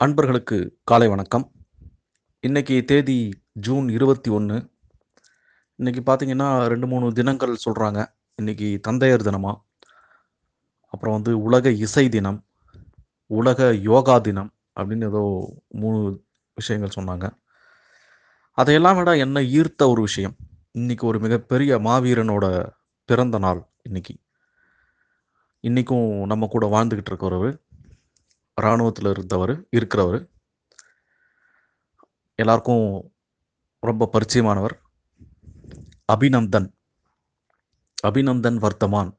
அன்பர்களுக்கு காலை வணக்கம். இன்னைக்கு தேதி ஜூன் இருபத்தி ஒன்று இன்றைக்கி பார்த்திங்கன்னா ரெண்டு மூணு தினங்கள் சொல்கிறாங்க இன்னைக்கு தந்தையர் தினமாக அப்புறம் வந்து உலக இசை தினம் உலக யோகா தினம் அப்படின்னு ஏதோ மூணு விஷயங்கள் சொன்னாங்க. அதையெல்லாம் விட என்ன ஈர்த்த ஒரு விஷயம். இன்றைக்கி ஒரு மிகப்பெரிய மாவீரனோட பிறந்த நாள் இன்னைக்கு. இன்றைக்கும் நம்ம கூட வாழ்ந்துக்கிட்டு இருக்கிறவர் இராணுவத்தில் இருந்தவர் இருக்கிறவர். எல்லாருக்கும் ரொம்ப பரிச்சயமானவர். அபிநந்தன். அபிநந்தன் வர்த்தமான்.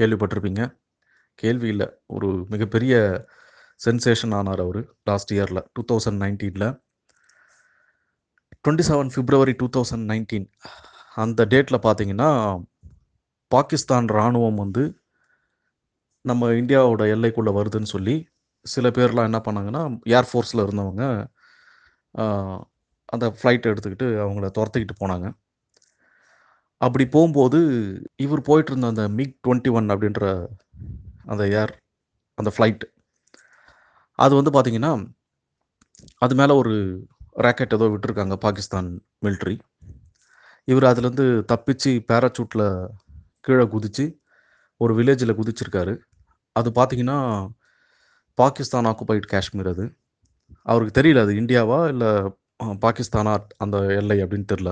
கேள்விப்பட்டிருப்பீங்க. கேள்வி இல்லை. ஒரு மிகப்பெரிய சென்சேஷன் ஆனார் அவர் லாஸ்ட் இயரில் டூ தௌசண்ட் நைன்டீனில் twenty seven February two thousand nineteen அந்த டேட்டில் பார்த்தீங்கன்னா பாகிஸ்தான் இராணுவம் வந்து நம்ம இந்தியாவோட எல்லைக்குள்ளே வருதுன்னு சொல்லி சில பேர்லாம் என்ன பண்ணாங்கன்னா ஏர்ஃபோர்ஸில் இருந்தவங்க அந்த ஃப்ளைட் எடுத்துக்கிட்டு அவங்கள துரத்துக்கிட்டு போனாங்க. அப்படி போகும்போது இவர் போயிட்டு இருந்த அந்த மிக் டுவெண்ட்டி ஒன் அப்படின்ற அந்த ஏர் அந்த ஃப்ளைட் அது வந்து பார்த்திங்கன்னா அது மேலே ஒரு ராக்கெட் ஏதோ விட்டுருக்காங்க பாகிஸ்தான் மிலிட்ரி இவர் அதுலேருந்து தப்பிச்சு பேராசூட்டில் கீழே குதிச்சு ஒரு வில்லேஜில் குதிச்சிருக்காரு. அது பார்த்தீங்கன்னா பாகிஸ்தான் ஆக்குபைட் காஷ்மீர் அது. அவருக்கு தெரியல அது இந்தியாவா இல்லை பாகிஸ்தானா அந்த எல்லை அப்படின்னு தெரில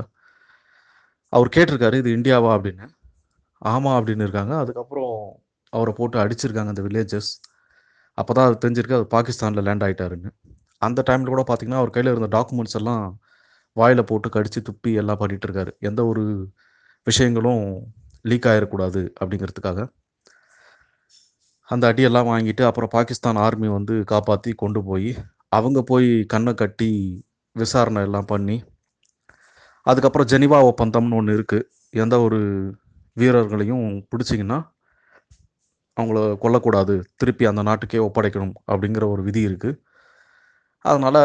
அவர் கேட்டிருக்காரு இது இந்தியாவா அப்படின்னு. ஆமாம் அப்படின்னு இருக்காங்க. அதுக்கப்புறம் அவரை போட்டு அடிச்சிருக்காங்க அந்த வில்லேஜஸ் அப்போ தான் அது தெரிஞ்சிருக்கு அது பாகிஸ்தானில் லேண்ட் ஆகிட்டாருன்னு அந்த டைமில் கூட பார்த்தீங்கன்னா அவர் கையில் இருந்த டாக்குமெண்ட்ஸ் எல்லாம் வாயில் போட்டு கடித்து துப்பி எல்லாம் பண்ணிகிட்டு இருக்காரு. எந்த ஒரு விஷயங்களும் லீக் ஆகிடக்கூடாது அப்படிங்கிறதுக்காக. அந்த அடியெல்லாம் வாங்கிட்டு அப்புறம் பாகிஸ்தான் ஆர்மி வந்து காப்பாற்றி கொண்டு போய் அவங்க போய் கண்ணை கட்டி விசாரணை எல்லாம் பண்ணி அதுக்கப்புறம் ஜெனிவா ஒப்பந்தம்னு ஒன்று இருக்குது எந்த ஒரு வீரர்களையும் பிடிச்சிங்கன்னா அவங்கள கொல்லக்கூடாது. திருப்பி அந்த நாட்டுக்கே ஒப்படைக்கணும் அப்படிங்கிற ஒரு விதி இருக்குது அதனால்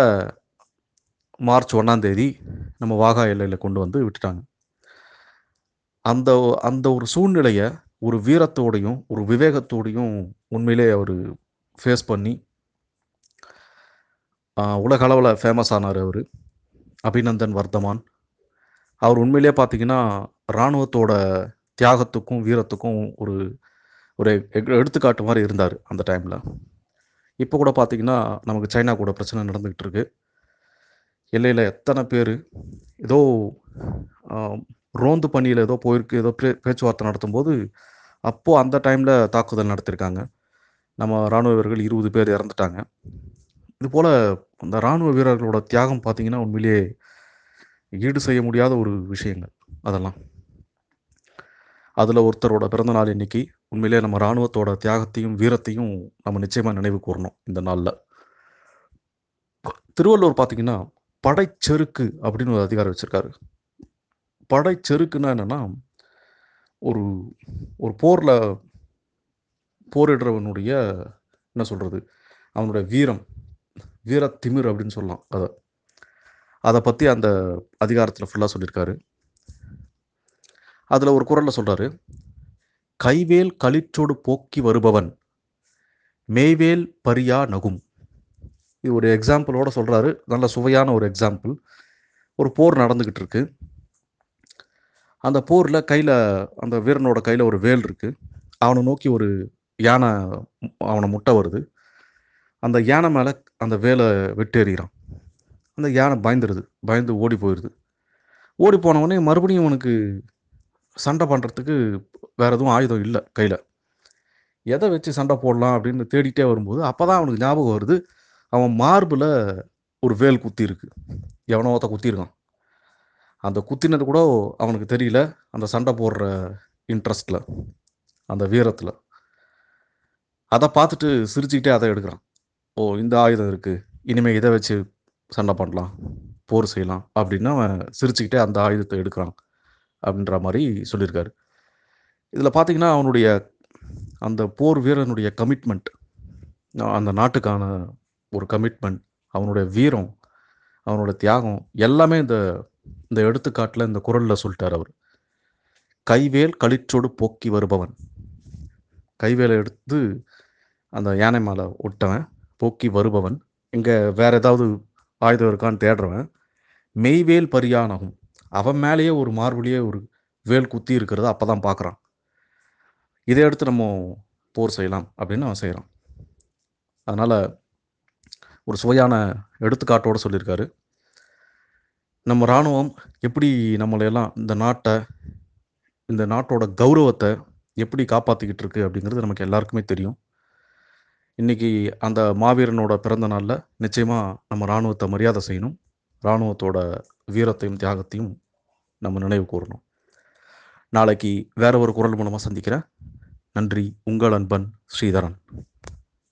மார்ச் ஒன்றாந்தேதி நம்ம வாகா எல்லையில் கொண்டு வந்து விட்டுட்டாங்க. அந்த அந்த ஒரு சூழ்நிலையை ஒரு வீரத்தோடையும் ஒரு விவேகத்தோடையும் உண்மையிலே அவர் ஃபேஸ் பண்ணி உலக அளவில் ஃபேமஸ் ஆனார் அவர். அபிநந்தன் வர்தமான். அவர் உண்மையிலே பார்த்தீங்கன்னா இராணுவத்தோட தியாகத்துக்கும் வீரத்துக்கும் ஒரு ஒரு எக்- எடுத்துக்காட்டு மாதிரி இருந்தார் அந்த டைமில் இப்போ கூட பார்த்தீங்கன்னா நமக்கு சைனா கூட பிரச்சனை நடந்துக்கிட்டு இருக்கு. எல்லையில் எத்தனை பேர்? ஏதோ ரோந்து பணியில் ஏதோ போயிருக்கு ஏதோ பே பேச்சுவார்த்தை நடத்தும்போது அப்போது அந்த டைமில் தாக்குதல் நடத்தியிருக்காங்க நம்ம இராணுவ வீரர்கள் இருபது பேர் இறந்துட்டாங்க. இது போல் அந்த இராணுவ வீரர்களோட தியாகம் பார்த்தீங்கன்னா உண்மையிலேயே ஈடு செய்ய முடியாத ஒரு விஷயங்கள் அதெல்லாம். அதில் ஒருத்தரோட பிறந்த நாள் இன்னைக்கு உண்மையிலேயே நம்ம இராணுவத்தோட தியாகத்தையும் வீரத்தையும் நம்ம நிச்சயமாக நினைவு கூறணும் இந்த நாளில். திருவள்ளுவர் பார்த்தீங்கன்னா படைச்செருக்கு அப்படின்னு ஒரு அதிகாரம் வச்சுருக்காரு. படைச்செருக்குன்னா என்னன்னா ஒரு ஒரு போரில் போரிடுறவனுடைய என்ன சொல்கிறது அவனுடைய வீரம் வீரத்திமிர் அப்படின்னு சொல்லலாம் அதை அதை பற்றி அந்த அதிகாரத்தில் ஃபுல்லாக சொல்லியிருக்காரு. அதில் ஒரு குறளில் சொல்கிறாரு கைவேல் களிற்றோடு போக்கி வருபவன் மேய்வேல் பரியா நகும். இது ஒரு எக்ஸாம்பிளோட சொல்கிறாரு நல்ல சுவையான ஒரு எக்ஸாம்பிள் ஒரு போர் நடந்துக்கிட்டு இருக்குது அந்த போரில் கையில் அந்த வீரனோட கையில் ஒரு வேல் இருக்குது அவனை நோக்கி ஒரு யானை அவனை முட்டை வருது. அந்த யானை மேலே அந்த வேலை வெட்டேறிகிறான் அந்த யானை பயந்துருது. பயந்து ஓடி போயிடுது ஓடி போனவொடனே மறுபடியும் அவனுக்கு சண்டை பண்ணுறதுக்கு வேற எதுவும் ஆயுதம் இல்லை கையில். எதை வச்சு சண்டை போடலாம் அப்படின்னு தேடிட்டே வரும்போது அப்போ தான் அவனுக்கு ஞாபகம் வருது அவன் மார்பில் ஒரு வேல் குத்தி இருக்கு எவனோ ஒருத்த குத்திருக்கான் அந்த குத்தினது கூட அவனுக்கு தெரியல. அந்த சண்டை போடுற இன்ட்ரெஸ்டில் அந்த வீரத்தில். அதை பார்த்துட்டு சிரிச்சுக்கிட்டே அதை எடுக்கிறான். ஓ இந்த ஆயுதம் இருக்குது இனிமேல் இதை வச்சு சண்டை பண்ணலாம். போர் செய்யலாம். அப்படின்னு அவன் சிரிச்சுக்கிட்டே அந்த ஆயுதத்தை எடுக்கிறான் அப்படின்ற மாதிரி சொல்லியிருக்காரு. இதில் பார்த்தீங்கன்னா அவனுடைய அந்த போர் வீரனுடைய கமிட்மெண்ட் அந்த நாட்டுக்கான ஒரு கமிட்மெண்ட் அவனுடைய வீரம் அவனோட தியாகம் எல்லாமே இந்த இந்த எடுத்துக்காட்டில் இந்த குரலில் சொல்லிட்டார் அவர். கைவேல் களிற்றோடு போக்கி வருபவன். கைவேலை எடுத்து அந்த யானை மேலே விட்டவன் போக்கி வருபவன். இங்கே வேற ஏதாவது ஆயுதம் இருக்கான்னு தேடுறவன். மெய்வேல் பரியானகும். அவன் மேலேயே ஒரு மார்பிலேயே ஒரு வேல் குத்தி இருக்கிறத அப்போ தான் பார்க்குறான் இதை எடுத்து நம்ம போர் செய்யலாம் அப்படின்னு அவன் செய்கிறான் அதனால் ஒரு சுவையான எடுத்துக்காட்டோடு சொல்லியிருக்காரு. நம்ம இராணுவம் எப்படி நம்மளையெல்லாம் இந்த நாட்டை இந்த நாட்டோட கௌரவத்தை எப்படி காப்பாற்றிக்கிட்டு இருக்கு அப்படிங்கிறது நமக்கு எல்லாருக்குமே தெரியும். இன்றைக்கி அந்த மாவீரனோட பிறந்த நாளில் நிச்சயமாக நம்ம இராணுவத்தை மரியாதை செய்யணும். இராணுவத்தோட வீரத்தையும் தியாகத்தையும் நம்ம நினைவு கூறணும். நாளைக்கு வேற ஒரு குரல் மூலமாக சந்திக்கிறேன். நன்றி. உங்கள் அன்பன் ஸ்ரீதரன்.